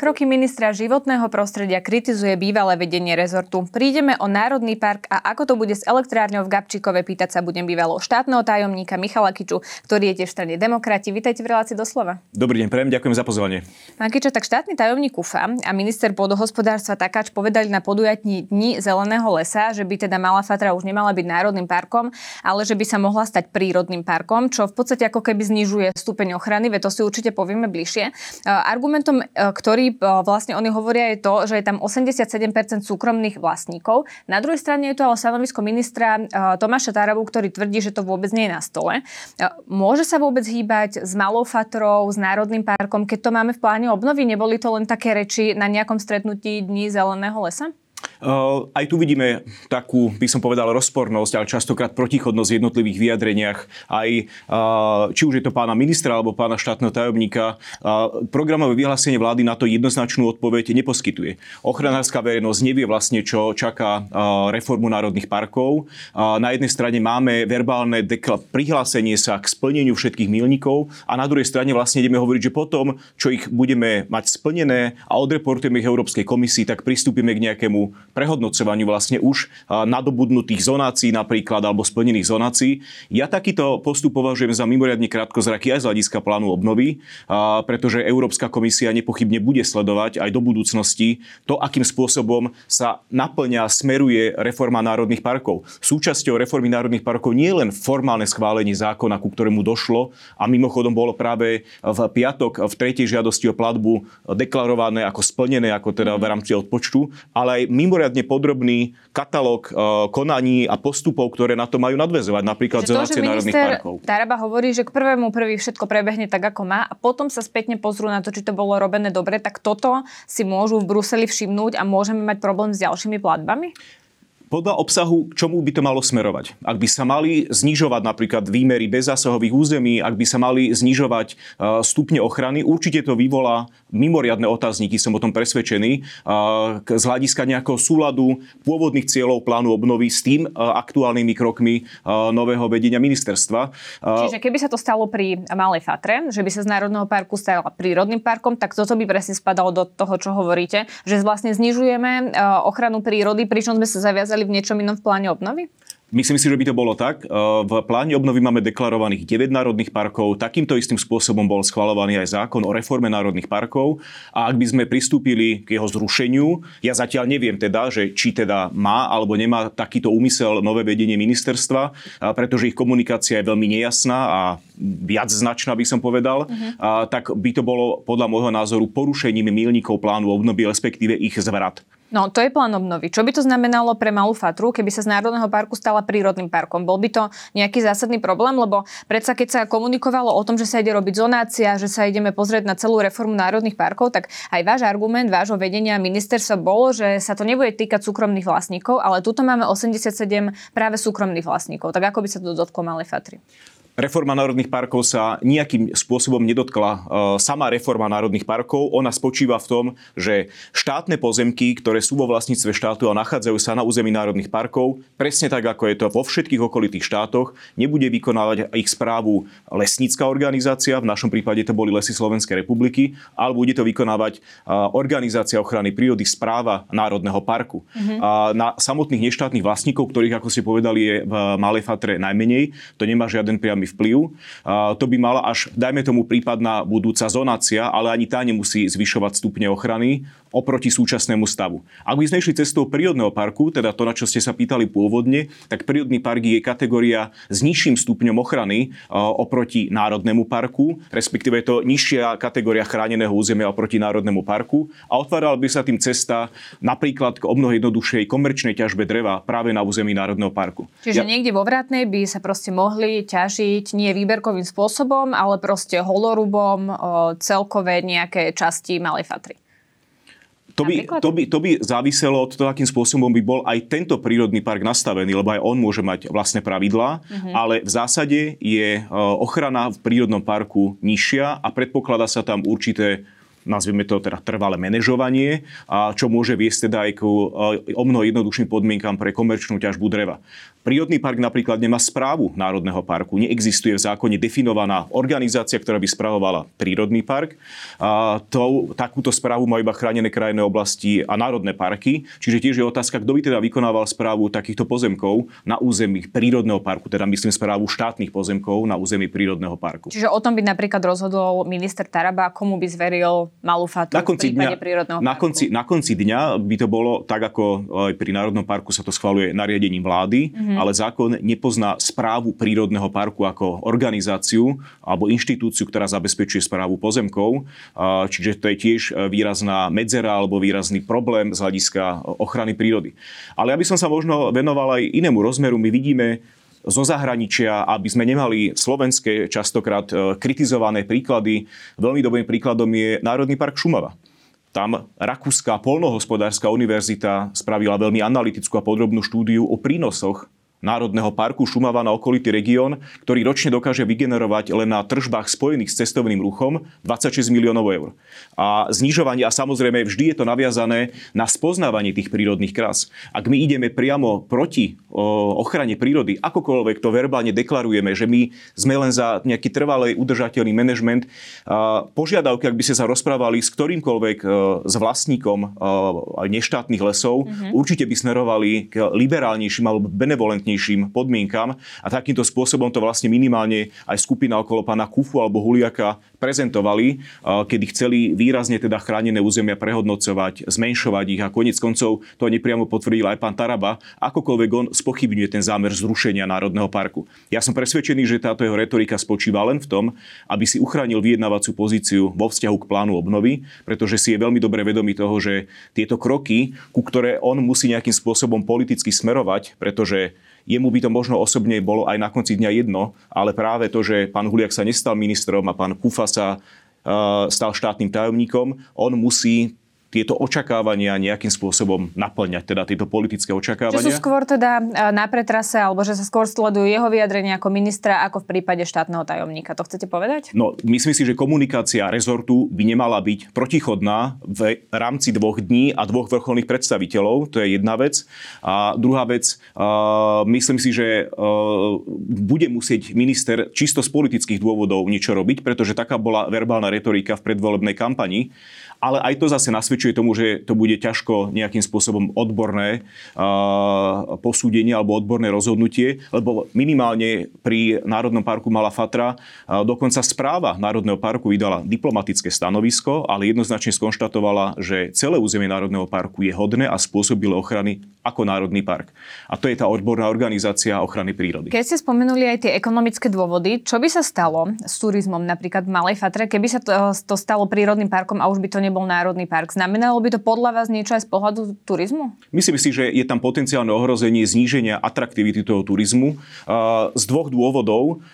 Kroky ministra životného prostredia kritizuje bývalé vedenie rezortu. Prídeme o Národný park a ako to bude s elektrárňou v Gabčíkove, pýtať sa budem bývalého štátneho tajomníka Michala Kiču, ktorý je tiež v strane demokrati. Vítajte v relácii doslova. Dobrý deň, prejem, ďakujem za pozvanie. Pán Kičo, tak štátny tajomník UFA a minister pôdohospodárstva Takáč povedali na podujatí Dni zeleného lesa, že by teda Malá Fatra už nemala byť národným parkom, ale že by sa mohla stať prírodným parkom, čo v podstate ako keby znižuje stupeň ochrany, veď to si určite povieme bližšie. Argumentom, ktorý vlastne oni hovoria je to, že je tam 87% súkromných vlastníkov. Na druhej strane je to ale stanovisko ministra Tomáša Tarabu, ktorý tvrdí, že to vôbec nie je na stole. Môže sa vôbec hýbať s Malou Fatrou, s Národným parkom, keď to máme v pláne obnovy? Neboli to len také reči na nejakom stretnutí Dní zeleného lesa? Uh, aj tu vidíme takú, by som povedal, rozpornosť, ale častokrát protichodnosť v jednotlivých vyjadreniach. Aj uh, či už je to pána ministra alebo pána štátneho tajomníka, uh, programové vyhlásenie vlády na to jednoznačnú odpoveď neposkytuje. Ochranárska verejnosť nevie vlastne, čo čaká reformu národných parkov. Na jednej strane máme verbálne dekla- prihlásenie sa k splneniu všetkých milníkov a na druhej strane vlastne ideme hovoriť, že potom, čo ich budeme mať splnené a odreportujeme ich Európskej komisii, tak pristúpime k nejakému prehodnocovaniu vlastne už nadobudnutých zonácií napríklad alebo splnených zonácií. Ja takýto postup považujem za mimoriadne krátkozraký aj z hľadiska plánu obnovy, pretože Európska komisia nepochybne bude sledovať aj do budúcnosti to, akým spôsobom sa naplňa, smeruje reforma národných parkov. Súčasťou reformy národných parkov nie je len formálne schválenie zákona, ku ktorému došlo a mimochodom bolo práve v piatok v tretej žiadosti o platbu deklarované ako splnené, ako teda v rámci odpočtu, ale aj mimo mimoriadne podrobný katalóg uh, konaní a postupov, ktoré na to majú nadvezovať, napríklad zonácie národných parkov. Taraba hovorí, že k prvému prvý všetko prebehne tak, ako má a potom sa spätne pozrú na to, či to bolo robené dobre, tak toto si môžu v Bruseli všimnúť a môžeme mať problém s ďalšími platbami? Podľa obsahu, k čomu by to malo smerovať. Ak by sa mali znižovať napríklad výmery bezzásahových území, ak by sa mali znižovať e, stupne ochrany, určite to vyvolá mimoriadne otázniky, som o tom presvedčený, e, z hľadiska nejakého súladu pôvodných cieľov plánu obnovy s tým e, aktuálnymi krokmi nového vedenia ministerstva. Čiže keby sa to stalo pri Malej Fatre, že by sa z Národného parku stala prírodným parkom, tak toto by presne spadalo do toho, čo hovoríte, že vlastne znižujeme ochranu prírody, pričom sme sa zaviazali v niečom inom v pláne obnovy? Myslím si, že by to bolo tak. V pláne obnovy máme deklarovaných 9 národných parkov. Takýmto istým spôsobom bol schvalovaný aj zákon o reforme národných parkov. A ak by sme pristúpili k jeho zrušeniu, ja zatiaľ neviem teda, že či teda má alebo nemá takýto úmysel nové vedenie ministerstva, pretože ich komunikácia je veľmi nejasná a viac značná, by som povedal, uh-huh. a, tak by to bolo podľa môjho názoru porušením milníkov plánu obnovy, respektíve ich zvrat. No, to je plán obnovy. Čo by to znamenalo pre Malú Fatru, keby sa z Národného parku stala prírodným parkom? Bol by to nejaký zásadný problém? Lebo predsa, keď sa komunikovalo o tom, že sa ide robiť zonácia, že sa ideme pozrieť na celú reformu národných parkov, tak aj váš argument, vášho vedenia ministerstva bolo, že sa to nebude týkať súkromných vlastníkov, ale tuto máme 87 práve súkromných vlastníkov. Tak ako by sa to dotklo Malej Fatry? Reforma národných parkov sa nejakým spôsobom nedotkla. E, sama reforma národných parkov, ona spočíva v tom, že štátne pozemky, ktoré sú vo vlastníctve štátu a nachádzajú sa na území národných parkov, presne tak, ako je to vo všetkých okolitých štátoch, nebude vykonávať ich správu lesnícka organizácia, v našom prípade to boli Lesy Slovenskej republiky, ale bude to vykonávať e, organizácia ochrany prírody správa Národného parku. Mm-hmm. A na samotných neštátnych vlastníkov, ktorých, ako ste povedali, je v Malej Fatre najmenej, to nemá žiaden priamy vplyv. To by mala až, dajme tomu, prípadná budúca zonácia, ale ani tá nemusí zvyšovať stupne ochrany oproti súčasnému stavu. Ak by sme išli cestou prírodného parku, teda to, na čo ste sa pýtali pôvodne, tak prírodný park je kategória s nižším stupňom ochrany oproti národnému parku, respektíve je to nižšia kategória chráneného územia oproti národnému parku a otváral by sa tým cesta napríklad k o mnoho jednoduchšej komerčnej ťažbe dreva práve na území národného parku. Čiže ja... niekde vo Vratnej by sa proste mohli ťažiť nie výberkovým spôsobom, ale proste holorubom celkové nejaké časti Malej Fatry. To by, to, by, to by záviselo od toho, akým spôsobom by bol aj tento prírodný park nastavený, lebo aj on môže mať vlastné pravidlá, uh-huh. ale v zásade je e, ochrana v prírodnom parku nižšia a predpokladá sa tam určité nazvime to teda trvalé manažovanie, a čo môže viesť teda aj k o mnoho jednoduchším podmienkam pre komerčnú ťažbu dreva. Prírodný park napríklad nemá správu Národného parku. Neexistuje v zákone definovaná organizácia, ktorá by spravovala prírodný park. A to, takúto správu majú iba chránené krajinné oblasti a národné parky. Čiže tiež je otázka, kto by teda vykonával správu takýchto pozemkov na území prírodného parku, teda myslím správu štátnych pozemkov na území prírodného parku. Čiže o tom by napríklad rozhodol minister Taraba, komu by zveril malú fatu na konci v prípade dňa, prírodného na parku. Konci, na konci dňa by to bolo tak, ako aj pri Národnom parku sa to schvaluje nariadením vlády. Mm-hmm mm-hmm. ale zákon nepozná správu prírodného parku ako organizáciu alebo inštitúciu, ktorá zabezpečuje správu pozemkov. Čiže to je tiež výrazná medzera alebo výrazný problém z hľadiska ochrany prírody. Ale aby som sa možno venoval aj inému rozmeru, my vidíme zo zahraničia, aby sme nemali slovenské častokrát e, kritizované príklady. Veľmi dobrým príkladom je Národný park Šumava. Tam Rakúska polnohospodárska univerzita spravila veľmi analytickú a podrobnú štúdiu o prínosoch Národného parku Šumava na okolitý región, ktorý ročne dokáže vygenerovať len na tržbách spojených s cestovným ruchom 26 miliónov eur. A znižovanie, a samozrejme vždy je to naviazané na spoznávanie tých prírodných krás. Ak my ideme priamo proti ochrane prírody, akokoľvek to verbálne deklarujeme, že my sme len za nejaký trvalý udržateľný manažment, požiadavky, ak by ste sa rozprávali s ktorýmkoľvek s vlastníkom neštátnych lesov, mm-hmm. určite by smerovali k liberálnejším alebo benevolentným kvalitnejším podmienkam. A takýmto spôsobom to vlastne minimálne aj skupina okolo pána Kufu alebo Huliaka prezentovali, kedy chceli výrazne teda chránené územia prehodnocovať, zmenšovať ich a konec koncov to nepriamo potvrdil aj pán Taraba, akokoľvek on spochybňuje ten zámer zrušenia Národného parku. Ja som presvedčený, že táto jeho retorika spočíva len v tom, aby si uchránil vyjednávaciu pozíciu vo vzťahu k plánu obnovy, pretože si je veľmi dobre vedomý toho, že tieto kroky, ku ktoré on musí nejakým spôsobom politicky smerovať, pretože Jemu by to možno osobne bolo aj na konci dňa jedno, ale práve to, že pán Huliak sa nestal ministrom a pán Kufa sa uh, stal štátnym tajomníkom, on musí tieto očakávania nejakým spôsobom naplňať, teda tieto politické očakávania. Že sú skôr teda e, na pretrase, alebo že sa skôr sledujú jeho vyjadrenia ako ministra, ako v prípade štátneho tajomníka. To chcete povedať? No, myslím si, že komunikácia rezortu by nemala byť protichodná v rámci dvoch dní a dvoch vrcholných predstaviteľov. To je jedna vec. A druhá vec, uh, myslím si, že uh, bude musieť minister čisto z politických dôvodov niečo robiť, pretože taká bola verbálna retorika v predvolebnej kampani ale aj to zase nasvedčuje tomu, že to bude ťažko nejakým spôsobom odborné uh, posúdenie alebo odborné rozhodnutie, lebo minimálne pri Národnom parku Malá Fatra uh, dokonca správa Národného parku vydala diplomatické stanovisko, ale jednoznačne skonštatovala, že celé územie Národného parku je hodné a spôsobilo ochrany ako Národný park. A to je tá odborná organizácia ochrany prírody. Keď ste spomenuli aj tie ekonomické dôvody, čo by sa stalo s turizmom napríklad v Malej Fatre, keby sa to, to stalo prírodným parkom a už by to nebol národný park. Znamenalo by to podľa vás niečo aj z pohľadu turizmu? Myslím si, že je tam potenciálne ohrozenie zníženia atraktivity toho turizmu z dvoch dôvodov.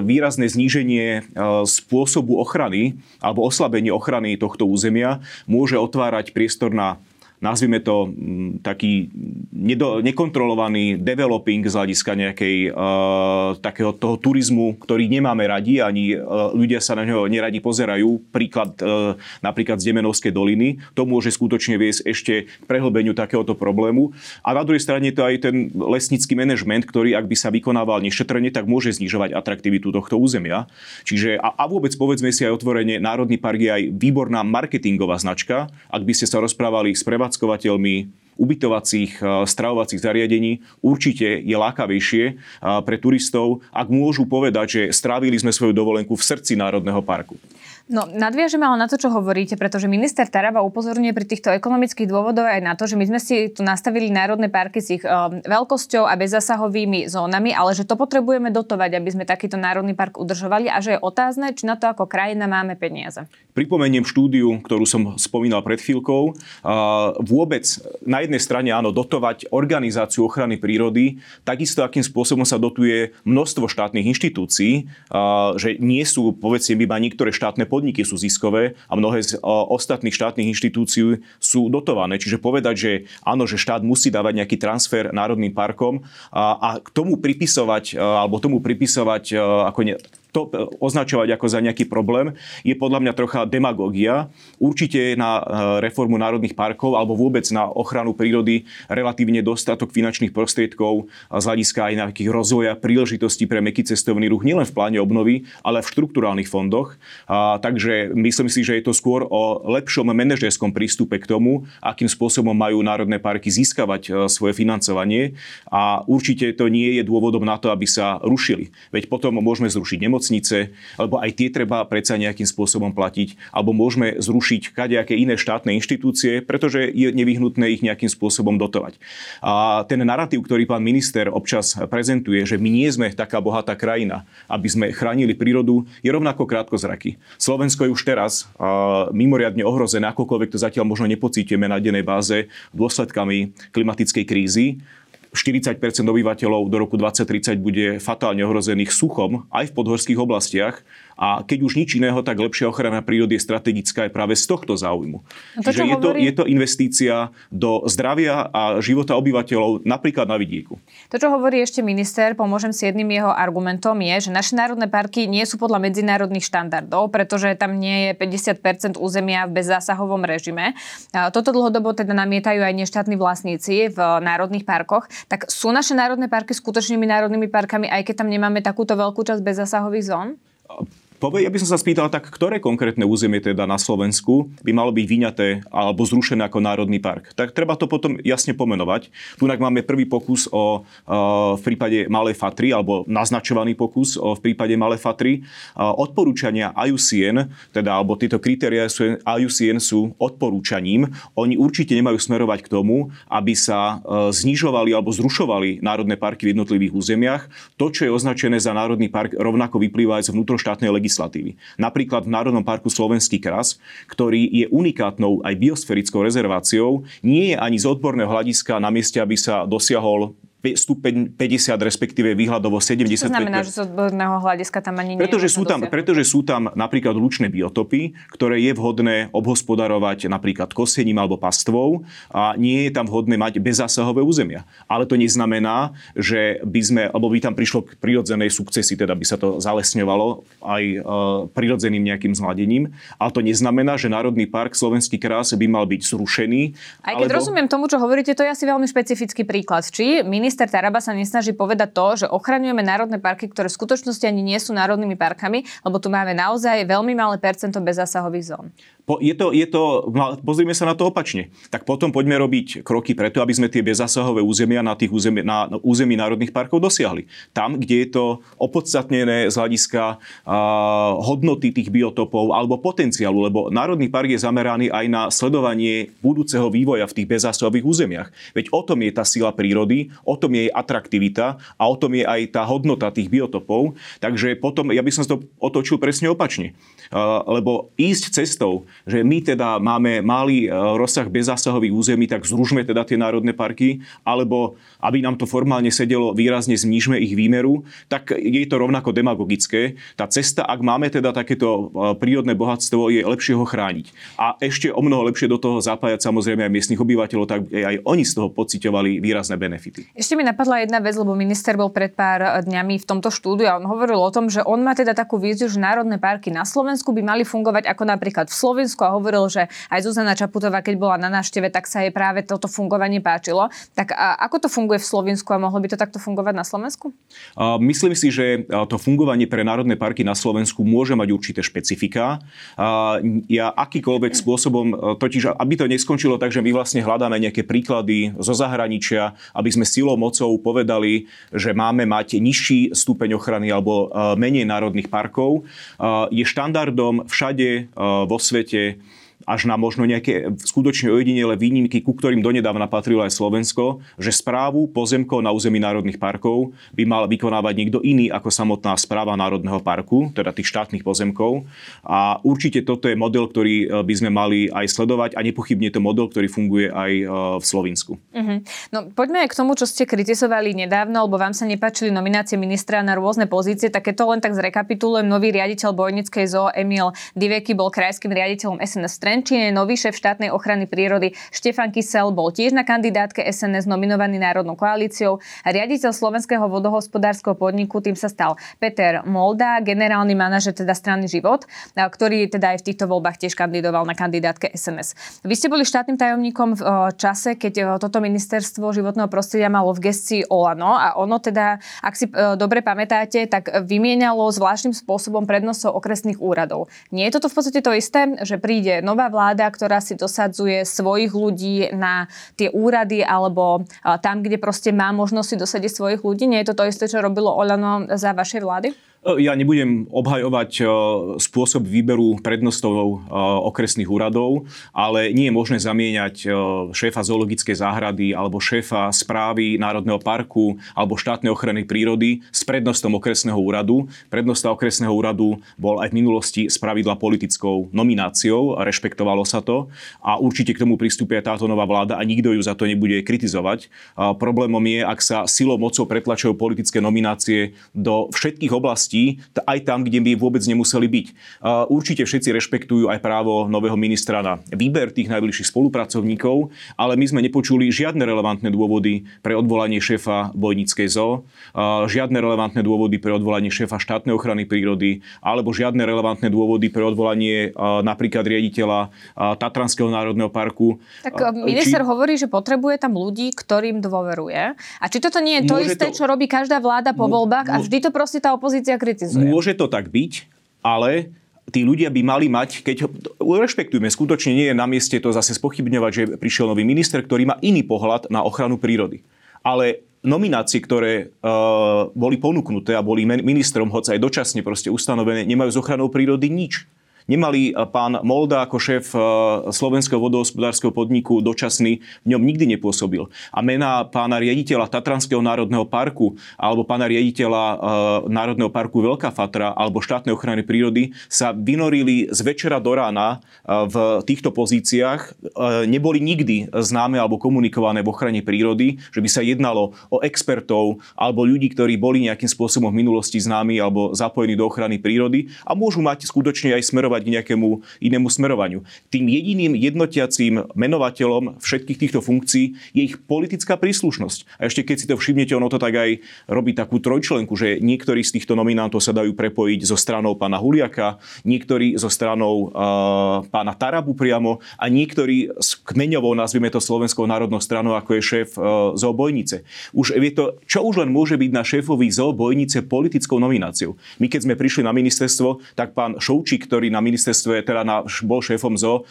Výrazné zníženie spôsobu ochrany alebo oslabenie ochrany tohto územia môže otvárať priestor na nazvime to mm, taký nedo, nekontrolovaný developing z hľadiska nejakej uh, takého toho turizmu, ktorý nemáme radi, ani uh, ľudia sa na neho neradi pozerajú. Príklad uh, napríklad z Demenovskej doliny. To môže skutočne viesť ešte k prehlbeniu takéhoto problému. A na druhej strane to aj ten lesnický manažment, ktorý ak by sa vykonával nešetrne, tak môže znižovať atraktivitu tohto územia. Čiže a, a vôbec povedzme si aj otvorene, Národný park je aj výborná marketingová značka. Ak by ste sa rozprávali s prevádzkou prevádzkovateľmi ubytovacích, eh, stravovacích zariadení určite je lákavejšie eh, pre turistov, ak môžu povedať, že strávili sme svoju dovolenku v srdci Národného parku. No, nadviažem ale na to, čo hovoríte, pretože minister Taraba upozorňuje pri týchto ekonomických dôvodoch aj na to, že my sme si tu nastavili národné parky s ich um, veľkosťou a bezzasahovými zónami, ale že to potrebujeme dotovať, aby sme takýto národný park udržovali a že je otázne, či na to ako krajina máme peniaze. Pripomeniem štúdiu, ktorú som spomínal pred chvíľkou. Vôbec na jednej strane áno, dotovať organizáciu ochrany prírody, takisto akým spôsobom sa dotuje množstvo štátnych inštitúcií, že nie sú, povedzme, iba niektoré štátne podniky sú ziskové a mnohé z ostatných štátnych inštitúcií sú dotované. Čiže povedať, že áno, že štát musí dávať nejaký transfer národným parkom a, a k tomu pripisovať, alebo tomu pripisovať ako ne, to označovať ako za nejaký problém je podľa mňa trocha demagógia. Určite na reformu národných parkov alebo vôbec na ochranu prírody relatívne dostatok finančných prostriedkov z hľadiska aj nejakých rozvoja príležitostí pre meký cestovný ruch nielen v pláne obnovy, ale v štruktúrálnych fondoch. A, takže myslím si, že je to skôr o lepšom manažerskom prístupe k tomu, akým spôsobom majú národné parky získavať svoje financovanie a určite to nie je dôvodom na to, aby sa rušili. Veď potom môžeme zrušiť nemocnice, alebo aj tie treba predsa nejakým spôsobom platiť, alebo môžeme zrušiť kadejaké iné štátne inštitúcie, pretože je nevyhnutné ich nejakým spôsobom dotovať. A ten narratív, ktorý pán minister občas prezentuje, že my nie sme taká bohatá krajina, aby sme chránili prírodu, je rovnako krátkozraký. Slovensko je už teraz mimoriadne ohrozené, akokoľvek to zatiaľ možno nepocítime na dennej báze dôsledkami klimatickej krízy. 40% obyvateľov do roku 2030 bude fatálne ohrozených suchom aj v podhorských oblastiach a keď už nič iného, tak lepšia ochrana prírody je strategická aj práve z tohto záujmu. No to, Čiže je, hovorí... to, je to investícia do zdravia a života obyvateľov napríklad na vidieku. To, čo hovorí ešte minister, pomôžem si jedným jeho argumentom, je, že naše národné parky nie sú podľa medzinárodných štandardov, pretože tam nie je 50% územia v bezzásahovom režime. Toto dlhodobo teda namietajú aj neštátni vlastníci v národných parkoch. Tak sú naše národné parky skutočnými národnými parkami, aj keď tam nemáme takúto veľkú časť bezzásahových zón? Ja by som sa spýtal, tak ktoré konkrétne územie teda na Slovensku by malo byť vyňaté alebo zrušené ako národný park? Tak treba to potom jasne pomenovať. Tu máme prvý pokus o, v prípade Malej Fatry, alebo naznačovaný pokus o, v prípade Malej Fatry. Odporúčania IUCN, teda, alebo tieto kritéria IUCN sú odporúčaním. Oni určite nemajú smerovať k tomu, aby sa e, znižovali alebo zrušovali národné parky v jednotlivých územiach. To, čo je označené za národný park, rovnako vyplýva aj z vnútroštátnej legislatívy legislatívy. Napríklad v Národnom parku Slovenský kras, ktorý je unikátnou aj biosferickou rezerváciou, nie je ani z odborného hľadiska na mieste, aby sa dosiahol stupeň 50, respektíve výhľadovo 70. To znamená, že z odborného hľadiska tam ani nie pretože sú tam, pretože sú tam napríklad lučné biotopy, ktoré je vhodné obhospodarovať napríklad kosením alebo pastvou a nie je tam vhodné mať bezzásahové územia. Ale to neznamená, že by sme, alebo by tam prišlo k prirodzenej sukcesi, teda by sa to zalesňovalo aj e, prirodzeným nejakým zmladením. Ale to neznamená, že Národný park Slovenský krás by mal byť zrušený. Aj keď alebo... rozumiem tomu, čo hovoríte, to je asi veľmi špecifický príklad. Či minister Taraba sa nesnaží povedať to, že ochraňujeme národné parky, ktoré v skutočnosti ani nie sú národnými parkami, lebo tu máme naozaj veľmi malé percento bezzásahových zón je to, je to, pozrime sa na to opačne. Tak potom poďme robiť kroky preto, aby sme tie bezásahové územia na, tých území, na území národných parkov dosiahli. Tam, kde je to opodstatnené z hľadiska uh, hodnoty tých biotopov alebo potenciálu, lebo Národný park je zameraný aj na sledovanie budúceho vývoja v tých bezásahových územiach. Veď o tom je tá sila prírody, o tom je jej atraktivita a o tom je aj tá hodnota tých biotopov. Takže potom, ja by som to otočil presne opačne. Lebo ísť cestou, že my teda máme malý e, rozsah bezzásahových území, tak zružme teda tie národné parky, alebo aby nám to formálne sedelo, výrazne znížme ich výmeru, tak je to rovnako demagogické. Tá cesta, ak máme teda takéto e, prírodné bohatstvo, je lepšie ho chrániť. A ešte o mnoho lepšie do toho zapájať samozrejme aj miestnych obyvateľov, tak aj oni z toho pociťovali výrazné benefity. Ešte mi napadla jedna vec, lebo minister bol pred pár dňami v tomto štúdiu a on hovoril o tom, že on má teda takú víziu, že národné parky na Slovensku by mali fungovať ako napríklad v Slovensku Slovensku a hovoril, že aj Zuzana Čaputová, keď bola na návšteve, tak sa jej práve toto fungovanie páčilo. Tak a ako to funguje v Slovensku a mohlo by to takto fungovať na Slovensku? Myslím si, že to fungovanie pre národné parky na Slovensku môže mať určité špecifika. Ja akýkoľvek spôsobom, totiž aby to neskončilo tak, že my vlastne hľadáme nejaké príklady zo zahraničia, aby sme silou mocou povedali, že máme mať nižší stupeň ochrany alebo menej národných parkov. Je štandardom všade vo svete svete až na možno nejaké skutočne ojedinele výnimky, ku ktorým donedávna patrilo aj Slovensko, že správu pozemkov na území národných parkov by mal vykonávať niekto iný ako samotná správa Národného parku, teda tých štátnych pozemkov. A určite toto je model, ktorý e, by sme mali aj sledovať a nepochybne to model, ktorý funguje aj e, v Slovensku. Uh-huh. No poďme aj k tomu, čo ste kritizovali nedávno, lebo vám sa nepáčili nominácie ministra na rôzne pozície, tak keď to len tak zrekapitulujem, nový riaditeľ Bojnickej zoo Emil Diveky bol krajským riaditeľom SNS Trenčine nový šéf štátnej ochrany prírody Štefan Kysel bol tiež na kandidátke SNS nominovaný Národnou koalíciou. Riaditeľ slovenského vodohospodárskeho podniku tým sa stal Peter Molda, generálny manažer teda strany Život, ktorý teda aj v týchto voľbách tiež kandidoval na kandidátke SNS. Vy ste boli štátnym tajomníkom v čase, keď toto ministerstvo životného prostredia malo v gestii Olano a ono teda, ak si dobre pamätáte, tak vymienialo zvláštnym spôsobom prednosov okresných úradov. Nie je toto v podstate to isté, že príde nová vláda, ktorá si dosadzuje svojich ľudí na tie úrady alebo tam, kde proste má možnosť si dosadiť svojich ľudí? Nie je to to isté, čo robilo Olano za vašej vlády? E, ja nebudem obhajovať e, spôsob výberu prednostov e, okresných úradov, ale nie je možné zamieňať šéfa zoologickej záhrady alebo šéfa správy Národného parku alebo štátnej ochrany prírody s prednostom okresného úradu. Prednosta okresného úradu bol aj v minulosti z pravidla politickou nomináciou, rešpektovalo sa to a určite k tomu pristúpia táto nová vláda a nikto ju za to nebude kritizovať. Problémom je, ak sa silou mocou pretlačujú politické nominácie do všetkých oblastí oblastí, aj tam, kde by vôbec nemuseli byť. Určite všetci rešpektujú aj právo nového ministra na výber tých najbližších spolupracovníkov, ale my sme nepočuli žiadne relevantné dôvody pre odvolanie šéfa Bojnickej zoo, žiadne relevantné dôvody pre odvolanie šéfa štátnej ochrany prírody, alebo žiadne relevantné dôvody pre odvolanie napríklad riaditeľa Tatranského národného parku. Tak minister či... hovorí, že potrebuje tam ľudí, ktorým dôveruje. A či toto nie je to isté, to... čo robí každá vláda po voľbách a vždy to proste tá opozícia kritizuje. Môže to tak byť, ale tí ľudia by mali mať, keď ho rešpektujeme, skutočne nie je na mieste to zase spochybňovať, že prišiel nový minister, ktorý má iný pohľad na ochranu prírody. Ale nominácie, ktoré uh, boli ponúknuté a boli ministrom, hoci aj dočasne proste ustanovené, nemajú s ochranou prírody nič. Nemali eh, pán Molda ako šéf eh, slovenského vodohospodárskeho podniku dočasný, v ňom nikdy nepôsobil. A mená pána riaditeľa Tatranského národného parku alebo pána riaditeľa eh, Národného parku Veľká Fatra alebo štátnej ochrany prírody sa vynorili z večera do rána v týchto pozíciách. Neboli nikdy známe alebo komunikované v ochrane prírody, že by sa jednalo o expertov alebo ľudí, ktorí boli nejakým spôsobom v minulosti známi alebo zapojení do ochrany prírody a môžu mať skutočne aj smerovať smerovať k nejakému inému smerovaniu. Tým jediným jednotiacím menovateľom všetkých týchto funkcií je ich politická príslušnosť. A ešte keď si to všimnete, ono to tak aj robí takú trojčlenku, že niektorí z týchto nominantov sa dajú prepojiť so stranou pána Huliaka, niektorí so stranou uh, pána Tarabu priamo a niektorí s kmeňovou, nazvime to Slovenskou národnou stranou, ako je šéf uh, zoobojnice. Už je to, čo už len môže byť na šéfovi zoobojnice politickou nomináciou. My keď sme prišli na ministerstvo, tak pán Šoučík, ktorý na ministerstve, teda na, bol šéfom ZO,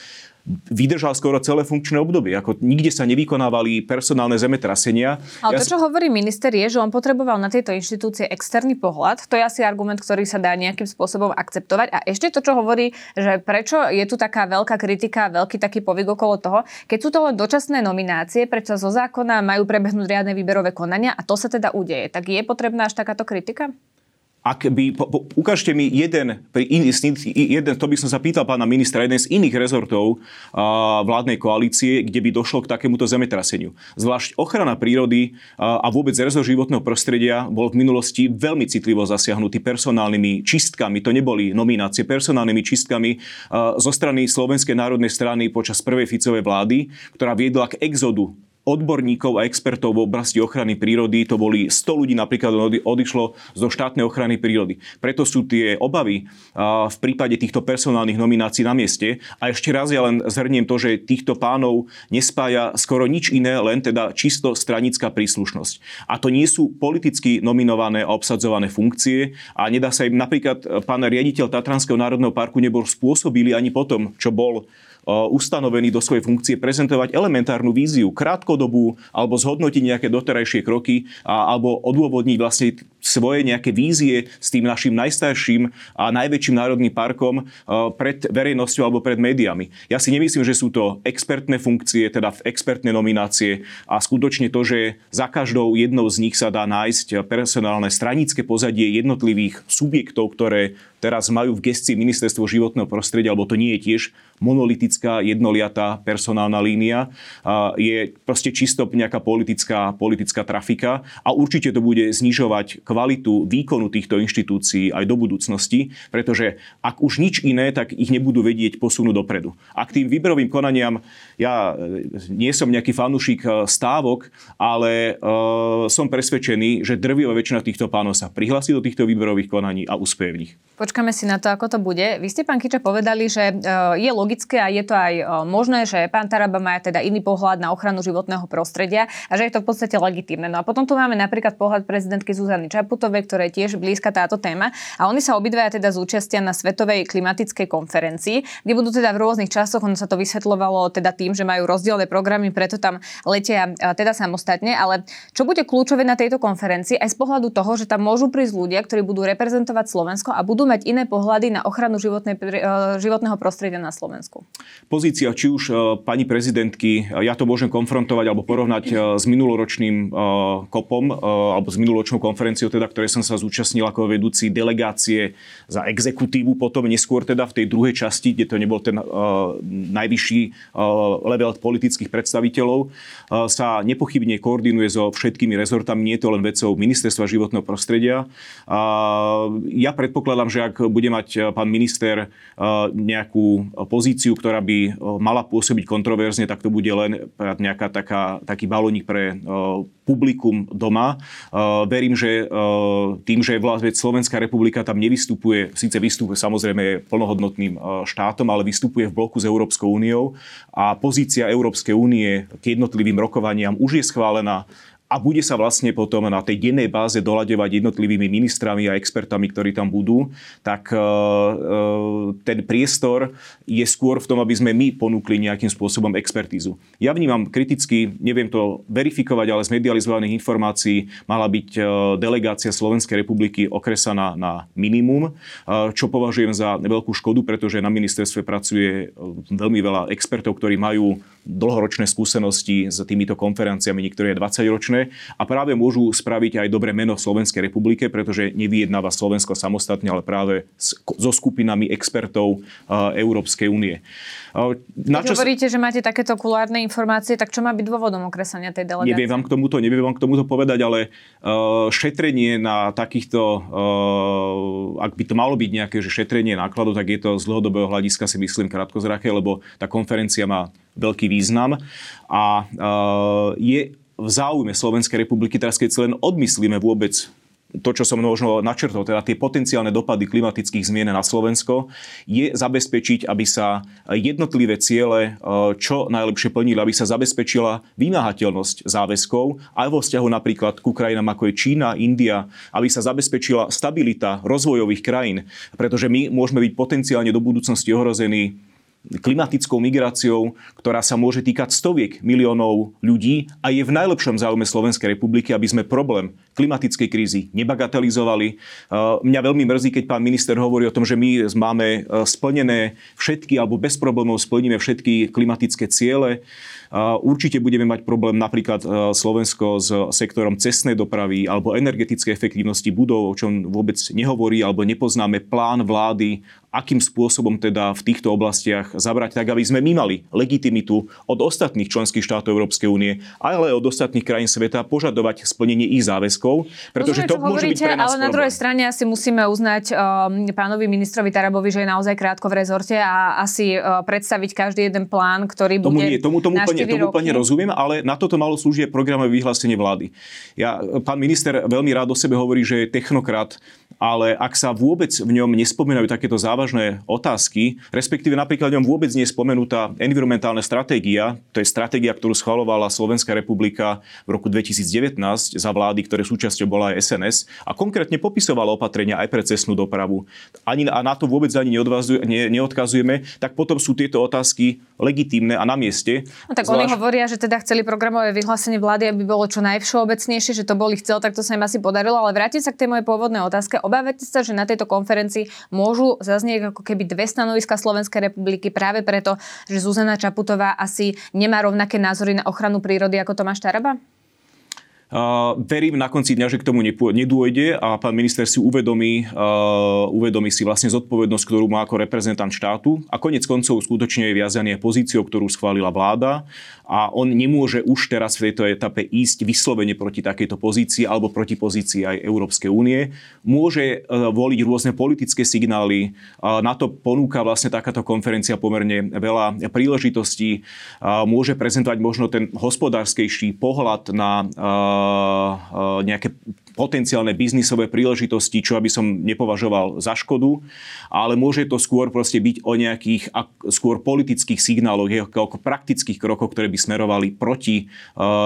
vydržal skoro celé funkčné obdobie. Ako nikde sa nevykonávali personálne zemetrasenia. Ale ja to, čo hovorí minister, je, že on potreboval na tejto inštitúcie externý pohľad. To je asi argument, ktorý sa dá nejakým spôsobom akceptovať. A ešte to, čo hovorí, že prečo je tu taká veľká kritika, veľký taký povyk okolo toho, keď sú to len dočasné nominácie, prečo zo zákona majú prebehnúť riadne výberové konania a to sa teda udeje. Tak je potrebná až takáto kritika? Ak by, po, po, ukážte mi jeden, iný, jeden, to by som sa pýtal pána ministra, jeden z iných rezortov a, vládnej koalície, kde by došlo k takémuto zemetraseniu. Zvlášť ochrana prírody a, a vôbec rezort životného prostredia bol v minulosti veľmi citlivo zasiahnutý personálnymi čistkami, to neboli nominácie, personálnymi čistkami a, zo strany Slovenskej národnej strany počas prvej Ficovej vlády, ktorá viedla k exodu odborníkov a expertov v oblasti ochrany prírody. To boli 100 ľudí napríklad odišlo zo štátnej ochrany prírody. Preto sú tie obavy v prípade týchto personálnych nominácií na mieste. A ešte raz ja len zhrniem to, že týchto pánov nespája skoro nič iné, len teda čisto stranická príslušnosť. A to nie sú politicky nominované a obsadzované funkcie a nedá sa im napríklad pán riaditeľ Tatranského národného parku nebol spôsobili ani potom, čo bol ustanovený do svojej funkcie prezentovať elementárnu víziu, krátkodobú, alebo zhodnotiť nejaké doterajšie kroky, a, alebo odôvodniť vlastne svoje nejaké vízie s tým našim najstarším a najväčším národným parkom pred verejnosťou alebo pred médiami. Ja si nemyslím, že sú to expertné funkcie, teda expertné nominácie a skutočne to, že za každou jednou z nich sa dá nájsť personálne stranické pozadie jednotlivých subjektov, ktoré teraz majú v gestii ministerstvo životného prostredia, alebo to nie je tiež monolitická, jednoliatá personálna línia. Je proste čisto nejaká politická, politická trafika a určite to bude znižovať kvalitu kvalitu výkonu týchto inštitúcií aj do budúcnosti, pretože ak už nič iné, tak ich nebudú vedieť posunúť dopredu. A k tým výberovým konaniam, ja e, nie som nejaký fanúšik e, stávok, ale uh, som presvedčený, že drvivá väčšina týchto pánov sa prihlási do týchto výberových konaní a úspeje v nich. Počkáme si na to, ako to bude. Vy ste, pán Kiča, povedali, že je logické a je to aj možné, že pán Taraba má teda iný pohľad na ochranu životného prostredia a že je to v podstate legitímne. No a potom tu máme napríklad pohľad prezidentky Zuzany Čaputovej, ktoré je tiež blízka táto téma. A oni sa obidvaja teda zúčastia na Svetovej klimatickej konferencii, kde budú teda v rôznych časoch, ono sa to vysvetľovalo teda tým, že majú rozdielne programy, preto tam letia teda samostatne. Ale čo bude kľúčové na tejto konferencii aj z pohľadu toho, že tam môžu prísť ľudia, ktorí budú reprezentovať Slovensko a budú mať iné pohľady na ochranu životnej, e, životného prostredia na Slovensku? Pozícia či už e, pani prezidentky, ja to môžem konfrontovať alebo porovnať e, s minuloročným kopom alebo s minuloročnou konferenciou, teda, ktoré som sa zúčastnil ako vedúci delegácie za exekutívu, potom neskôr teda v tej druhej časti, kde to nebol ten uh, najvyšší uh, level politických predstaviteľov, uh, sa nepochybne koordinuje so všetkými rezortami, nie je to len vecou ministerstva životného prostredia. Uh, ja predpokladám, že ak bude mať pán minister uh, nejakú pozíciu, ktorá by mala pôsobiť kontroverzne, tak to bude len nejaká taká, taký balónik pre uh, publikum doma. Uh, verím, že uh, tým, že vlastne Slovenská republika tam nevystupuje, síce vystupuje samozrejme plnohodnotným uh, štátom, ale vystupuje v bloku s Európskou úniou a pozícia Európskej únie k jednotlivým rokovaniam už je schválená a bude sa vlastne potom na tej dennej báze doľadevať jednotlivými ministrami a expertami, ktorí tam budú, tak e, e, ten priestor je skôr v tom, aby sme my ponúkli nejakým spôsobom expertízu. Ja vnímam kriticky, neviem to verifikovať, ale z medializovaných informácií mala byť e, delegácia Slovenskej republiky okresaná na minimum, čo považujem za veľkú škodu, pretože na ministerstve pracuje veľmi veľa expertov, ktorí majú dlhoročné skúsenosti s týmito konferenciami, niektoré 20 ročné a práve môžu spraviť aj dobre meno Slovenskej republike, pretože nevyjednáva Slovensko samostatne, ale práve so skupinami expertov Európskej únie. Na čo... hovoríte, že máte takéto kulárne informácie, tak čo má byť dôvodom okresania tej delegácie? Neviem vám k tomuto, neviem vám k tomuto povedať, ale šetrenie na takýchto, ak by to malo byť nejaké že šetrenie nákladov, tak je to z dlhodobého hľadiska si myslím krátkozraké, lebo tá konferencia má veľký význam. A uh, je v záujme Slovenskej republiky, teraz keď si len odmyslíme vôbec to, čo som možno načrtol, teda tie potenciálne dopady klimatických zmien na Slovensko, je zabezpečiť, aby sa jednotlivé ciele e, čo najlepšie plnili, aby sa zabezpečila vymáhateľnosť záväzkov aj vo vzťahu napríklad ku krajinám ako je Čína, India, aby sa zabezpečila stabilita rozvojových krajín, pretože my môžeme byť potenciálne do budúcnosti ohrození klimatickou migráciou, ktorá sa môže týkať stoviek miliónov ľudí a je v najlepšom záujme Slovenskej republiky, aby sme problém klimatickej krízy nebagatelizovali. Uh, mňa veľmi mrzí, keď pán minister hovorí o tom, že my máme uh, splnené všetky alebo bez problémov splníme všetky klimatické ciele. Určite budeme mať problém napríklad Slovensko s sektorom cestnej dopravy alebo energetickej efektívnosti budov, o čom vôbec nehovorí alebo nepoznáme plán vlády akým spôsobom teda v týchto oblastiach zabrať tak, aby sme my mali legitimitu od ostatných členských štátov Európskej únie, ale od ostatných krajín sveta požadovať splnenie ich záväzkov, pretože Rozumiem, to môže hovoríte, byť pre nás Ale problém. na druhej strane asi musíme uznať um, pánovi ministrovi Tarabovi, že je naozaj krátko v rezorte a asi uh, predstaviť každý jeden plán, ktorý tomu bude nie, tomu, tomu, plne, tomu plne rozumiem, ale na toto malo slúžiť programové vyhlásenie vlády. Ja, pán minister veľmi rád o sebe hovorí, že je technokrat, ale ak sa vôbec v ňom nespomínajú takéto závažné otázky, respektíve napríklad ňom vôbec nie je spomenutá environmentálna stratégia, to je stratégia, ktorú schvalovala Slovenská republika v roku 2019 za vlády, ktoré súčasťou bola aj SNS a konkrétne popisovala opatrenia aj pre cestnú dopravu. Ani, a na to vôbec ani ne, neodkazujeme, tak potom sú tieto otázky legitímne a na mieste. No tak Zvlášť... oni hovoria, že teda chceli programové vyhlásenie vlády, aby bolo čo najvšeobecnejšie, že to boli chcel, tak to sa im asi podarilo, ale vrátim sa k tej mojej pôvodnej otázke. Obávate sa, že na tejto konferencii môžu zaznieť zaznie ako keby dve stanoviska Slovenskej republiky práve preto, že Zuzana Čaputová asi nemá rovnaké názory na ochranu prírody ako Tomáš Taraba? Uh, verím na konci dňa, že k tomu nedôjde a pán minister si uvedomí, uh, uvedomí si vlastne zodpovednosť, ktorú má ako reprezentant štátu a konec koncov skutočne je viazaný pozíciou, ktorú schválila vláda a on nemôže už teraz v tejto etape ísť vyslovene proti takejto pozícii alebo proti pozícii aj Európskej únie. Môže uh, voliť rôzne politické signály. Na to ponúka vlastne takáto konferencia pomerne veľa príležitostí. Môže prezentovať možno ten hospodárskejší pohľad na nejaké potenciálne biznisové príležitosti, čo aby som nepovažoval za škodu, ale môže to skôr proste byť o nejakých skôr politických signáloch, ako praktických krokoch, ktoré by smerovali proti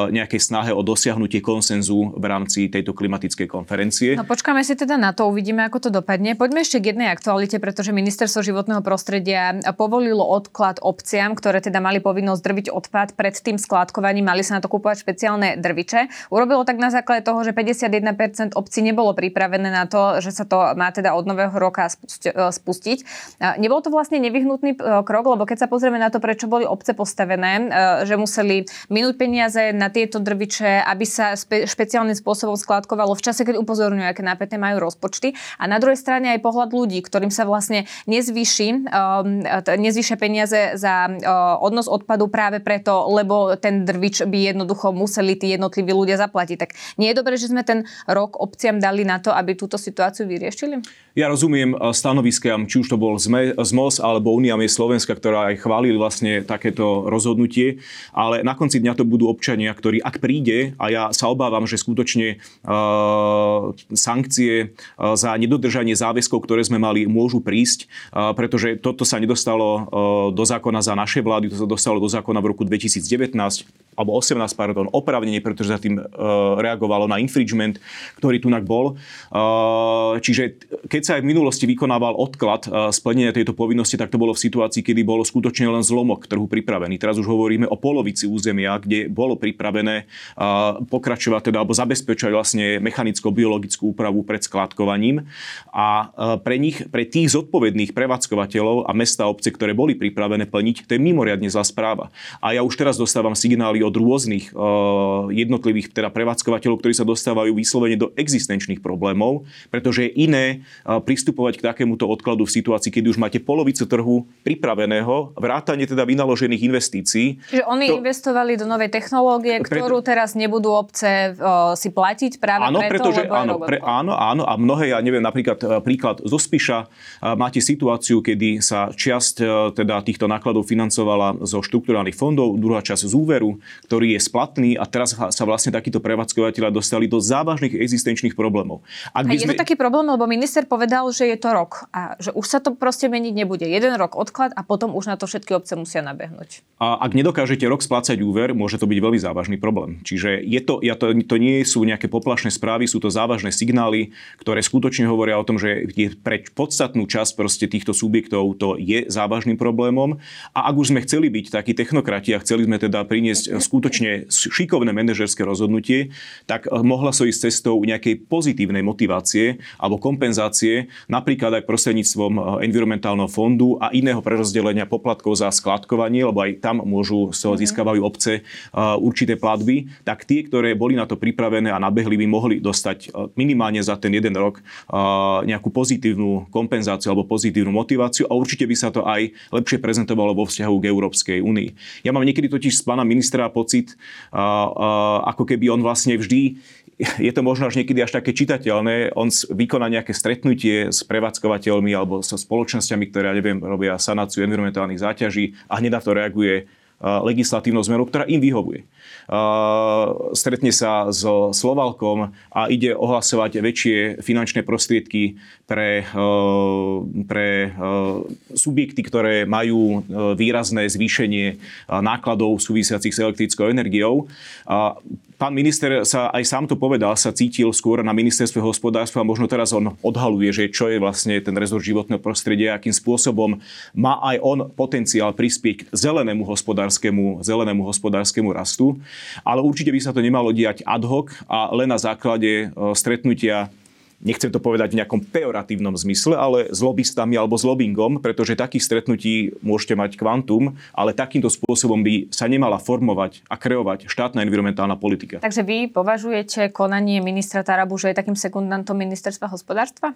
nejakej snahe o dosiahnutie konsenzu v rámci tejto klimatickej konferencie. No počkáme si teda na to, uvidíme, ako to dopadne. Poďme ešte k jednej aktualite, pretože Ministerstvo životného prostredia povolilo odklad obciam, ktoré teda mali povinnosť drviť odpad pred tým skládkovaním, mali sa na to kúpovať špeciálne drviče. Urobilo tak na základe toho, že 51% obcí nebolo pripravené na to, že sa to má teda od nového roka e, spustiť. Nebol to vlastne nevyhnutný e, krok, lebo keď sa pozrieme na to, prečo boli obce postavené, e, že museli minúť peniaze na tieto drviče, aby sa spe, špeciálnym spôsobom skládkovalo v čase, keď upozorňujú, aké napäté majú rozpočty. A na druhej strane aj pohľad ľudí, ktorým sa vlastne nezvýši, nezvýšia peniaze za odnos odpadu práve preto, lebo ten drvič by jednoducho museli tí jednotliví ľudia zaplatiť. Tak nie je dobré, že sme ten rok obciam dali na to, aby túto situáciu vyriešili? Ja rozumiem eh, stanoviskám, či už to bol ZMOS alebo Unia je Slovenska, ktorá aj chválili vlastne takéto rozhodnutie, ale na konci dňa to budú občania, ktorí ak príde, a ja sa obávam, že skutočne uh, sankcie uh, za nedodržanie záväzkov, ktoré sme mali, môžu prísť, uh, pretože toto sa nedostalo uh, do zákona za naše vlády, to sa dostalo do zákona v roku 2019 alebo 18, pardon, opravnenie, pretože za tým uh, reagovalo na infringement, ktorý tunak bol. Uh, čiže keď sa aj v minulosti vykonával odklad uh, splnenia tejto povinnosti, tak to bolo v situácii, kedy bolo skutočne len zlomok trhu pripravený. Teraz už hovoríme o polovici územia, kde bolo pripravené uh, pokračovať teda, alebo zabezpečovať vlastne mechanicko-biologickú úpravu pred skladkovaním. A uh, pre nich, pre tých zodpovedných prevádzkovateľov a mesta obce, ktoré boli pripravené plniť, to je mimoriadne zlá správa. A ja už teraz dostávam signály od rôznych uh, jednotlivých teda prevádzkovateľov, ktorí sa dostávajú vyslovene do existenčných problémov, pretože je iné uh, pristupovať k takémuto odkladu v situácii, keď už máte polovicu trhu pripraveného, vrátane teda vynaložených investícií. Čiže oni to... investovali do novej technológie, ktorú preto... teraz nebudú obce uh, si platiť práve áno, preto, pretože, lebo áno, pre, áno, áno, a mnohé, ja neviem, napríklad príklad zo Spiša, máte situáciu, kedy sa časť teda týchto nákladov financovala zo štrukturálnych fondov, druhá časť z úveru, ktorý je splatný a teraz sa vlastne takíto prevádzkovateľia dostali do závažných existenčných problémov. Ak a je sme... to taký problém, lebo minister povedal, že je to rok a že už sa to proste meniť nebude. Jeden rok odklad a potom už na to všetky obce musia nabehnúť. A ak nedokážete rok splácať úver, môže to byť veľmi závažný problém. Čiže je to, ja to, to nie sú nejaké poplašné správy, sú to závažné signály, ktoré skutočne hovoria o tom, že je pre podstatnú časť proste týchto subjektov to je závažným problémom. A ak už sme chceli byť takí technokrati a chceli sme teda priniesť skutočne šikovné manažerské rozhodnutie, tak eh, mohla so ísť cestou nejakej pozitívnej motivácie alebo kompenzácie, napríklad aj prostredníctvom eh, environmentálneho fondu a iného prerozdelenia poplatkov za skladkovanie, lebo aj tam môžu, so mhm. získavajú obce eh, určité platby, tak tie, ktoré boli na to pripravené a nabehli, by mohli dostať minimálne za ten jeden rok nejakú pozitívnu kompenzáciu alebo pozitívnu motiváciu a určite by sa to aj lepšie prezentovalo vo vzťahu k Európskej únii. Ja mám niekedy totiž z pána ministra pocit, ako keby on vlastne vždy je to možno až niekedy až také čitateľné. On vykoná nejaké stretnutie s prevádzkovateľmi alebo so spoločnosťami, ktoré, ja neviem, robia sanáciu environmentálnych záťaží a hneď na to reaguje legislatívnou zmenou, ktorá im vyhovuje. Stretne sa so Slovalkom a ide ohlasovať väčšie finančné prostriedky pre, pre subjekty, ktoré majú výrazné zvýšenie nákladov súvisiacich s elektrickou energiou pán minister sa aj sám to povedal, sa cítil skôr na ministerstve hospodárstva a možno teraz on odhaluje, že čo je vlastne ten rezort životného prostredia, akým spôsobom má aj on potenciál prispieť k zelenému hospodárskému, zelenému hospodárskému rastu. Ale určite by sa to nemalo diať ad hoc a len na základe e, stretnutia nechcem to povedať v nejakom pejoratívnom zmysle, ale s lobbystami alebo s lobbyingom, pretože takých stretnutí môžete mať kvantum, ale takýmto spôsobom by sa nemala formovať a kreovať štátna environmentálna politika. Takže vy považujete konanie ministra Tarabu, že je takým sekundantom ministerstva hospodárstva?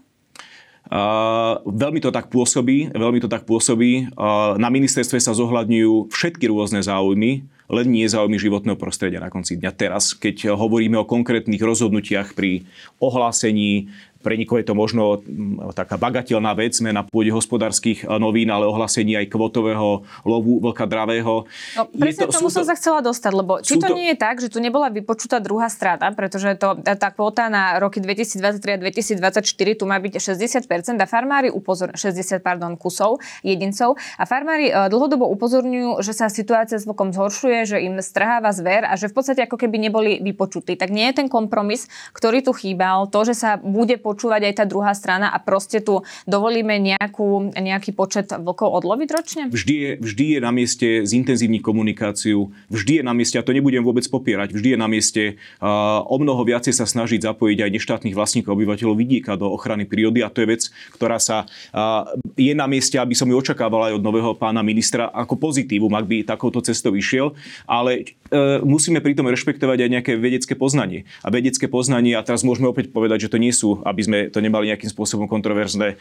Uh, veľmi to tak pôsobí, veľmi to tak pôsobí. Uh, na ministerstve sa zohľadňujú všetky rôzne záujmy, len nie záujmy životného prostredia na konci dňa. Teraz, keď hovoríme o konkrétnych rozhodnutiach pri ohlásení pre niekoho je to možno mm, taká bagatelná vec, sme na pôde hospodárskych eh, novín, ale ohlasení aj kvotového lovu vlka dravého. No, presne to, tomu som to, sa chcela dostať, lebo či to, to nie je tak, že tu nebola vypočutá druhá strata, pretože to, tá kvota na roky 2023 a 2024 tu má byť 60% a farmári upozor 60 pardon, kusov, jedincov a farmári eh, dlhodobo upozorňujú, že sa situácia s vlkom zhoršuje, že im strháva zver a že v podstate ako keby neboli vypočutí. Tak nie je ten kompromis, ktorý tu chýbal, to, že sa bude počúvať aj tá druhá strana a proste tu dovolíme nejakú, nejaký počet vlkov odloviť ročne? Vždy je, vždy je na mieste zintenzívniť komunikáciu, vždy je na mieste, a to nebudem vôbec popierať, vždy je na mieste uh, o mnoho viacej sa snažiť zapojiť aj neštátnych vlastníkov obyvateľov vidieka do ochrany prírody a to je vec, ktorá sa uh, je na mieste, aby som ju očakával aj od nového pána ministra ako pozitívum, ak by takouto cestou išiel, ale uh, musíme pritom rešpektovať aj nejaké vedecké poznanie. A vedecké poznanie, a teraz môžeme opäť povedať, že to nie sú, aby sme to nemali nejakým spôsobom kontroverzné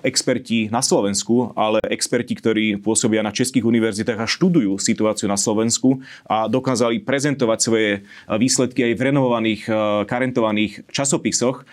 experti na Slovensku, ale experti, ktorí pôsobia na českých univerzitách a študujú situáciu na Slovensku a dokázali prezentovať svoje výsledky aj v renovovaných, karentovaných časopisoch,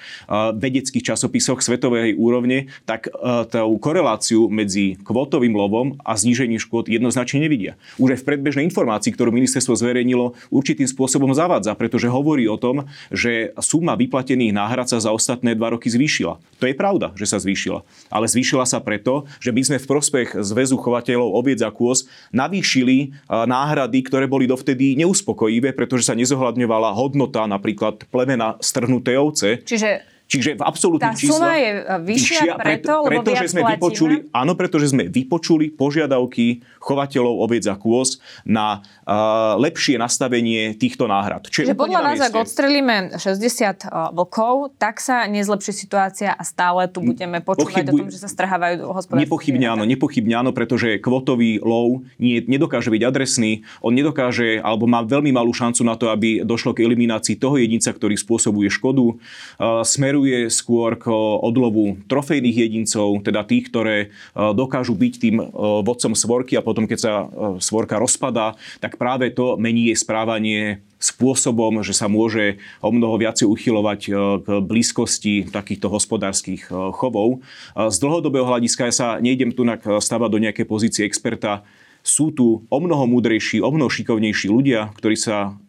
vedeckých časopisoch svetovej úrovne, tak tú koreláciu medzi kvotovým lovom a znížením škôd jednoznačne nevidia. Už aj v predbežnej informácii, ktorú ministerstvo zverejnilo, určitým spôsobom zavádza, pretože hovorí o tom, že suma vyplatených náhrad sa za ostatné ostatné dva roky zvýšila. To je pravda, že sa zvýšila. Ale zvýšila sa preto, že my sme v prospech zväzu chovateľov oviec a kôz navýšili náhrady, ktoré boli dovtedy neuspokojivé, pretože sa nezohľadňovala hodnota napríklad plemena strhnuté ovce. Čiže Čiže v absolútnych Tá suma je vyššia, vyššia preto, lebo preto, že sme platíme? vypočuli, Áno, pretože sme vypočuli požiadavky chovateľov oviec a kôz na uh, lepšie nastavenie týchto náhrad. Čiže podľa vás, ak odstrelíme 60 uh, vlkov, tak sa nezlepší situácia a stále tu budeme počúvať Pochybuj... o tom, že sa strhávajú hospodárske. Nepochybne áno, nepochybne áno, pretože kvotový lov nie, nedokáže byť adresný, on nedokáže, alebo má veľmi malú šancu na to, aby došlo k eliminácii toho jedinca, ktorý spôsobuje škodu. Uh, smeru smeruje skôr k odlovu trofejných jedincov, teda tých, ktoré e, dokážu byť tým e, vodcom svorky a potom, keď sa svorka rozpadá, tak práve to mení jej správanie spôsobom, že sa môže o mnoho viacej uchylovať k blízkosti takýchto hospodárskych chovov. Z dlhodobého hľadiska ja sa nejdem tu stavať do nejakej pozície experta, sú tu o mnoho múdrejší, o mnoho šikovnejší ľudia, ktorí sa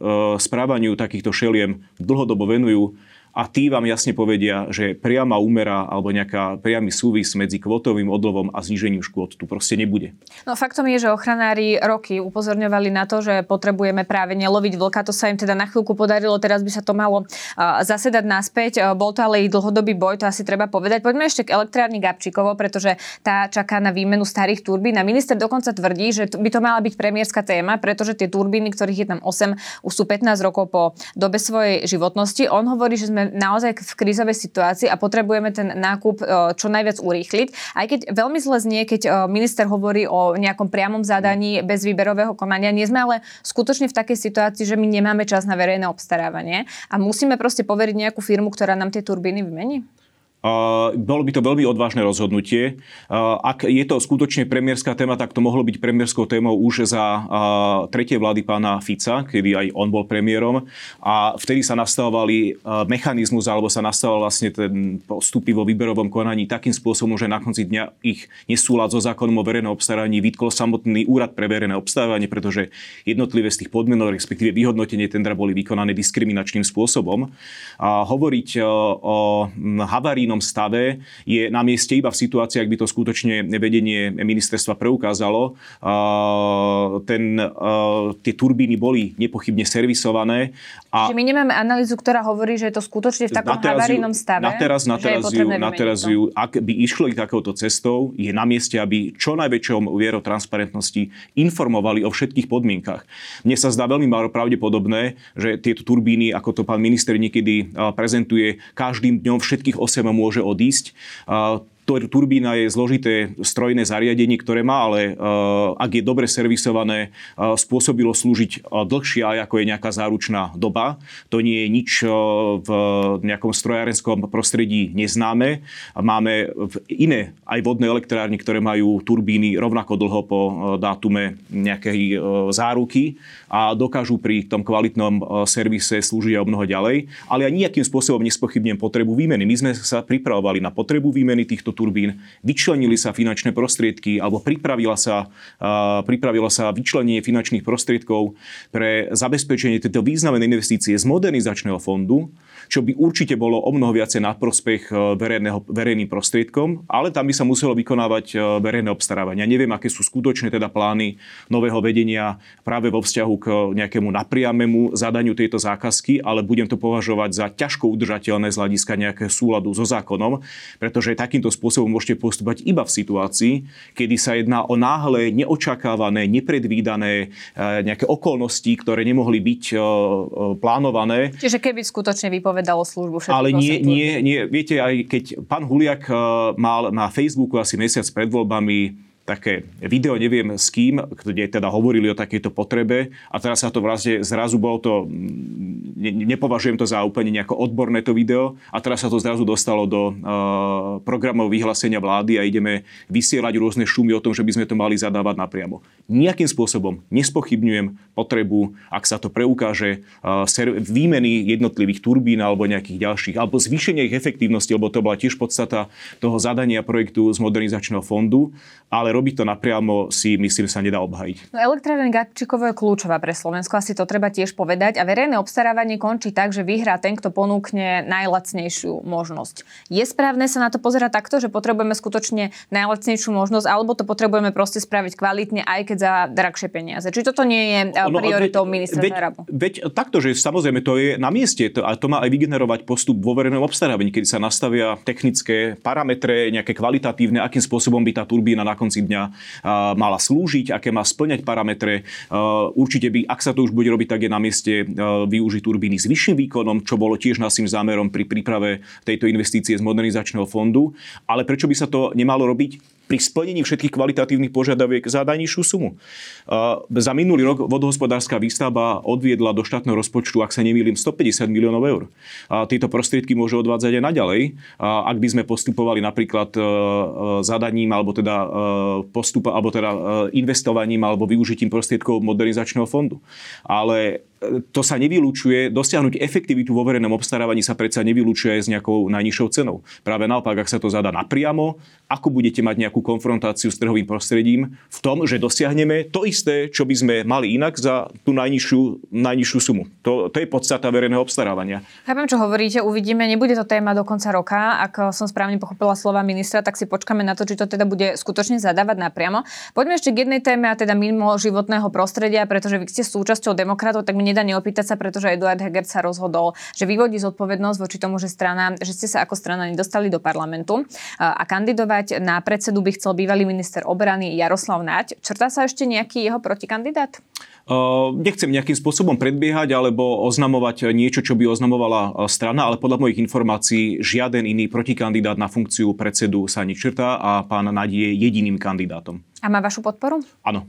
správaniu takýchto šeliem dlhodobo venujú a tí vám jasne povedia, že priama úmera alebo nejaká priamy súvis medzi kvotovým odlovom a znížením škôd tu proste nebude. No faktom je, že ochranári roky upozorňovali na to, že potrebujeme práve neloviť vlka. To sa im teda na chvíľku podarilo, teraz by sa to malo zasedať naspäť. Bol to ale ich dlhodobý boj, to asi treba povedať. Poďme ešte k elektrárni Gabčíkovo, pretože tá čaká na výmenu starých turbín. A minister dokonca tvrdí, že by to mala byť premiérska téma, pretože tie turbíny, ktorých je tam 8, už sú 15 rokov po dobe svojej životnosti. On hovorí, že sme naozaj v krízovej situácii a potrebujeme ten nákup e, čo najviac urýchliť. Aj keď veľmi zle znie, keď e, minister hovorí o nejakom priamom zadaní bez výberového konania, nie sme ale skutočne v takej situácii, že my nemáme čas na verejné obstarávanie a musíme proste poveriť nejakú firmu, ktorá nám tie turbíny vymení? Bolo by to veľmi odvážne rozhodnutie. Ak je to skutočne premiérska téma, tak to mohlo byť premiérskou témou už za tretie vlády pána Fica, kedy aj on bol premiérom. A vtedy sa nastavovali mechanizmus, alebo sa nastavoval vlastne ten postupy vo výberovom konaní takým spôsobom, že na konci dňa ich nesúlad so zákonom o verejnom obstarávaní vytkol samotný úrad pre verejné obstarávanie, pretože jednotlivé z tých podmienok, respektíve vyhodnotenie tendra boli vykonané diskriminačným spôsobom. A hovoriť o havarii havarínom stave, je na mieste iba v situácii, ak by to skutočne vedenie ministerstva preukázalo. Ten, tie turbíny boli nepochybne servisované. A Čiže my nemáme analýzu, ktorá hovorí, že je to skutočne v takom havarínom stave? Na teraz, na teraz, ju, na teraz ju, ak by išli takouto cestou, je na mieste, aby čo najväčšom vierou transparentnosti informovali o všetkých podmienkach. Mne sa zdá veľmi pravdepodobné, že tieto turbíny, ako to pán minister niekedy prezentuje, každým dňom všetkých 8 môže odísť turbína je zložité strojné zariadenie, ktoré má, ale uh, ak je dobre servisované, uh, spôsobilo slúžiť uh, dlhšie aj ako je nejaká záručná doba. To nie je nič v nejakom strojárenskom prostredí neznáme. Máme iné aj vodné elektrárne, ktoré majú turbíny rovnako dlho po dátume nejakej záruky a dokážu pri tom kvalitnom servise slúžiť o mnoho ďalej. Ale ja nejakým spôsobom nespochybnem potrebu výmeny. My sme sa pripravovali na potrebu výmeny týchto turbín, vyčlenili sa finančné prostriedky alebo pripravila sa, pripravilo sa vyčlenenie finančných prostriedkov pre zabezpečenie tejto významnej investície z modernizačného fondu, čo by určite bolo o mnoho viacej na prospech verejného, verejným prostriedkom, ale tam by sa muselo vykonávať verejné obstarávanie. Neviem, aké sú skutočné teda plány nového vedenia práve vo vzťahu k nejakému napriamému zadaniu tejto zákazky, ale budem to považovať za ťažko udržateľné z hľadiska nejakého súladu so zákonom, pretože takýmto spôsobom môžete postupovať iba v situácii, kedy sa jedná o náhle neočakávané, nepredvídané e, nejaké okolnosti, ktoré nemohli byť e, e, plánované. Čiže keby skutočne vypovedalo službu všetko. Ale nie, nie, nie, viete, aj keď pán Huliak mal na Facebooku asi mesiac pred voľbami také video, neviem s kým, kde teda hovorili o takejto potrebe a teraz sa to vlastne zrazu bolo to, mm, ne, nepovažujem to za úplne nejako odborné to video a teraz sa to zrazu dostalo do uh, programov vyhlásenia vlády a ideme vysielať rôzne šumy o tom, že by sme to mali zadávať napriamo. Nejakým spôsobom nespochybňujem potrebu, ak sa to preukáže, uh, výmeny jednotlivých turbín alebo nejakých ďalších, alebo zvýšenie ich efektívnosti, lebo to bola tiež podstata toho zadania projektu z modernizačného fondu, ale robiť to napriamo si myslím sa nedá obhajiť. No, elektrárne Gatčikovo je kľúčová pre Slovensko, asi to treba tiež povedať. A verejné obstarávanie končí tak, že vyhrá ten, kto ponúkne najlacnejšiu možnosť. Je správne sa na to pozerať takto, že potrebujeme skutočne najlacnejšiu možnosť, alebo to potrebujeme proste spraviť kvalitne, aj keď za drahšie peniaze. Či toto nie je eh, no, prioritou ministra veď, Zarabu? Veď takto, že samozrejme to je na mieste to, a to má aj vygenerovať postup vo verejnom obstarávaní, keď sa nastavia technické parametre, nejaké kvalitatívne, akým spôsobom by tá turbína na konci dňa mala slúžiť, aké má splňať parametre. Určite by, ak sa to už bude robiť, tak je na mieste využiť turbíny s vyšším výkonom, čo bolo tiež našim zámerom pri príprave tejto investície z modernizačného fondu. Ale prečo by sa to nemalo robiť pri splnení všetkých kvalitatívnych požiadaviek za najnižšiu sumu. Za minulý rok vodohospodárska výstavba odviedla do štátneho rozpočtu, ak sa nemýlim, 150 miliónov eur. Tieto prostriedky môže odvádzať aj naďalej. Ak by sme postupovali napríklad e, e, zadaním alebo teda e, postup, alebo teda investovaním alebo využitím prostriedkov modernizačného fondu. Ale to sa nevylučuje, dosiahnuť efektivitu vo verejnom obstarávaní sa predsa nevylučuje aj s nejakou najnižšou cenou. Práve naopak, ak sa to zadá napriamo, ako budete mať nejakú konfrontáciu s trhovým prostredím v tom, že dosiahneme to isté, čo by sme mali inak za tú najnižšiu, najnižšiu sumu. To, to je podstata verejného obstarávania. Chápem, čo hovoríte, uvidíme, nebude to téma do konca roka. Ak som správne pochopila slova ministra, tak si počkáme na to, či to teda bude skutočne zadávať napriamo. Poďme ešte k jednej téme a teda mimo životného prostredia, pretože vy ste súčasťou demokratov, tak mi nedá neopýtať sa, pretože Eduard Heger sa rozhodol, že vyvodí zodpovednosť voči tomu, že, strana, že ste sa ako strana nedostali do parlamentu a kandidovať na predsedu by chcel bývalý minister obrany Jaroslav Naď. Črtá sa ešte nejaký jeho protikandidát? Uh, nechcem nejakým spôsobom predbiehať alebo oznamovať niečo, čo by oznamovala strana, ale podľa mojich informácií žiaden iný protikandidát na funkciu predsedu sa nečrtá a pán Nadie je jediným kandidátom. A má vašu podporu? Áno.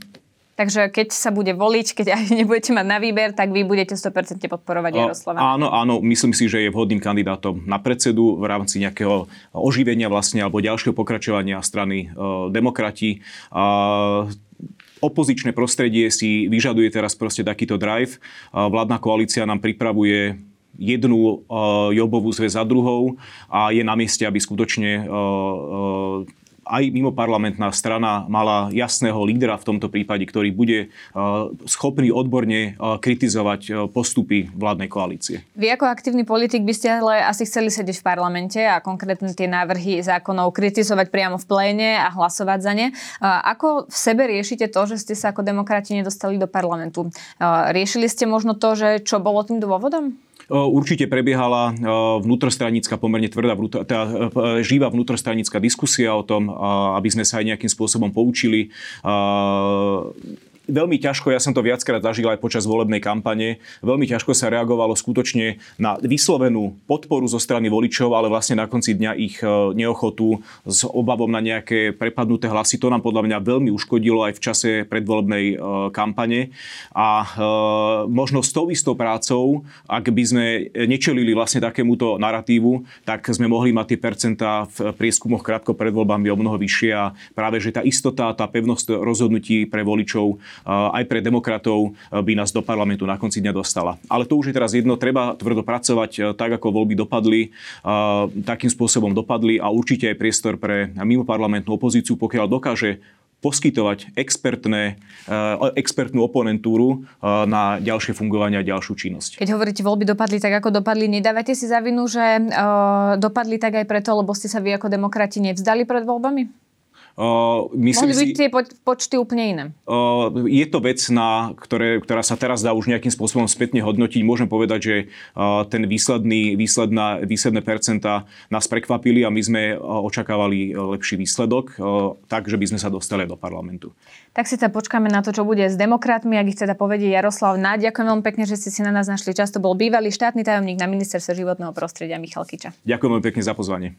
Takže keď sa bude voliť, keď aj nebudete mať na výber, tak vy budete 100% podporovať Jaroslava. Áno, áno, myslím si, že je vhodným kandidátom na predsedu v rámci nejakého oživenia vlastne alebo ďalšieho pokračovania strany uh, demokrati. Uh, opozičné prostredie si vyžaduje teraz proste takýto drive. Vládna koalícia nám pripravuje jednu uh, Jobovú zväz za druhou a je na mieste, aby skutočne uh, aj mimo parlamentná strana mala jasného lídra v tomto prípade, ktorý bude schopný odborne kritizovať postupy vládnej koalície. Vy ako aktívny politik by ste ale asi chceli sedieť v parlamente a konkrétne tie návrhy zákonov kritizovať priamo v pléne a hlasovať za ne. Ako v sebe riešite to, že ste sa ako demokrati nedostali do parlamentu? Riešili ste možno to, že čo bolo tým dôvodom? Určite prebiehala vnútrostranická, pomerne tvrdá, teda živá vnútrostranická diskusia o tom, aby sme sa aj nejakým spôsobom poučili veľmi ťažko, ja som to viackrát zažil aj počas volebnej kampane, veľmi ťažko sa reagovalo skutočne na vyslovenú podporu zo strany voličov, ale vlastne na konci dňa ich e, neochotu s obavom na nejaké prepadnuté hlasy. To nám podľa mňa veľmi uškodilo aj v čase predvolebnej e, kampane. A e, možno s tou istou prácou, ak by sme nečelili vlastne takémuto narratívu, tak sme mohli mať tie percentá v prieskumoch krátko pred voľbami o mnoho vyššie a práve, že tá istota, tá pevnosť rozhodnutí pre voličov aj pre demokratov by nás do parlamentu na konci dňa dostala. Ale to už je teraz jedno, treba tvrdo pracovať tak, ako voľby dopadli, takým spôsobom dopadli a určite aj priestor pre mimoparlamentnú opozíciu, pokiaľ dokáže poskytovať expertné, expertnú oponentúru na ďalšie fungovanie a ďalšiu činnosť. Keď hovoríte, voľby dopadli tak, ako dopadli, nedávate si za vinu, že dopadli tak aj preto, lebo ste sa vy ako demokrati nevzdali pred voľbami? Uh, myslím Mohli byť tie počty úplne iné. Uh, je to vec, na ktoré, ktorá sa teraz dá už nejakým spôsobom spätne hodnotiť. Môžem povedať, že uh, ten výsledný, výsledná, výsledné percentá nás prekvapili a my sme uh, očakávali lepší výsledok, uh, tak, že by sme sa dostali do parlamentu. Tak si sa počkáme na to, čo bude s demokratmi, ak ich teda povedie Jaroslav Náď. Ďakujem veľmi pekne, že ste si na nás našli čas. To bol bývalý štátny tajomník na ministerstve životného prostredia Michal Kiča. Ďakujem veľmi pekne za pozvanie.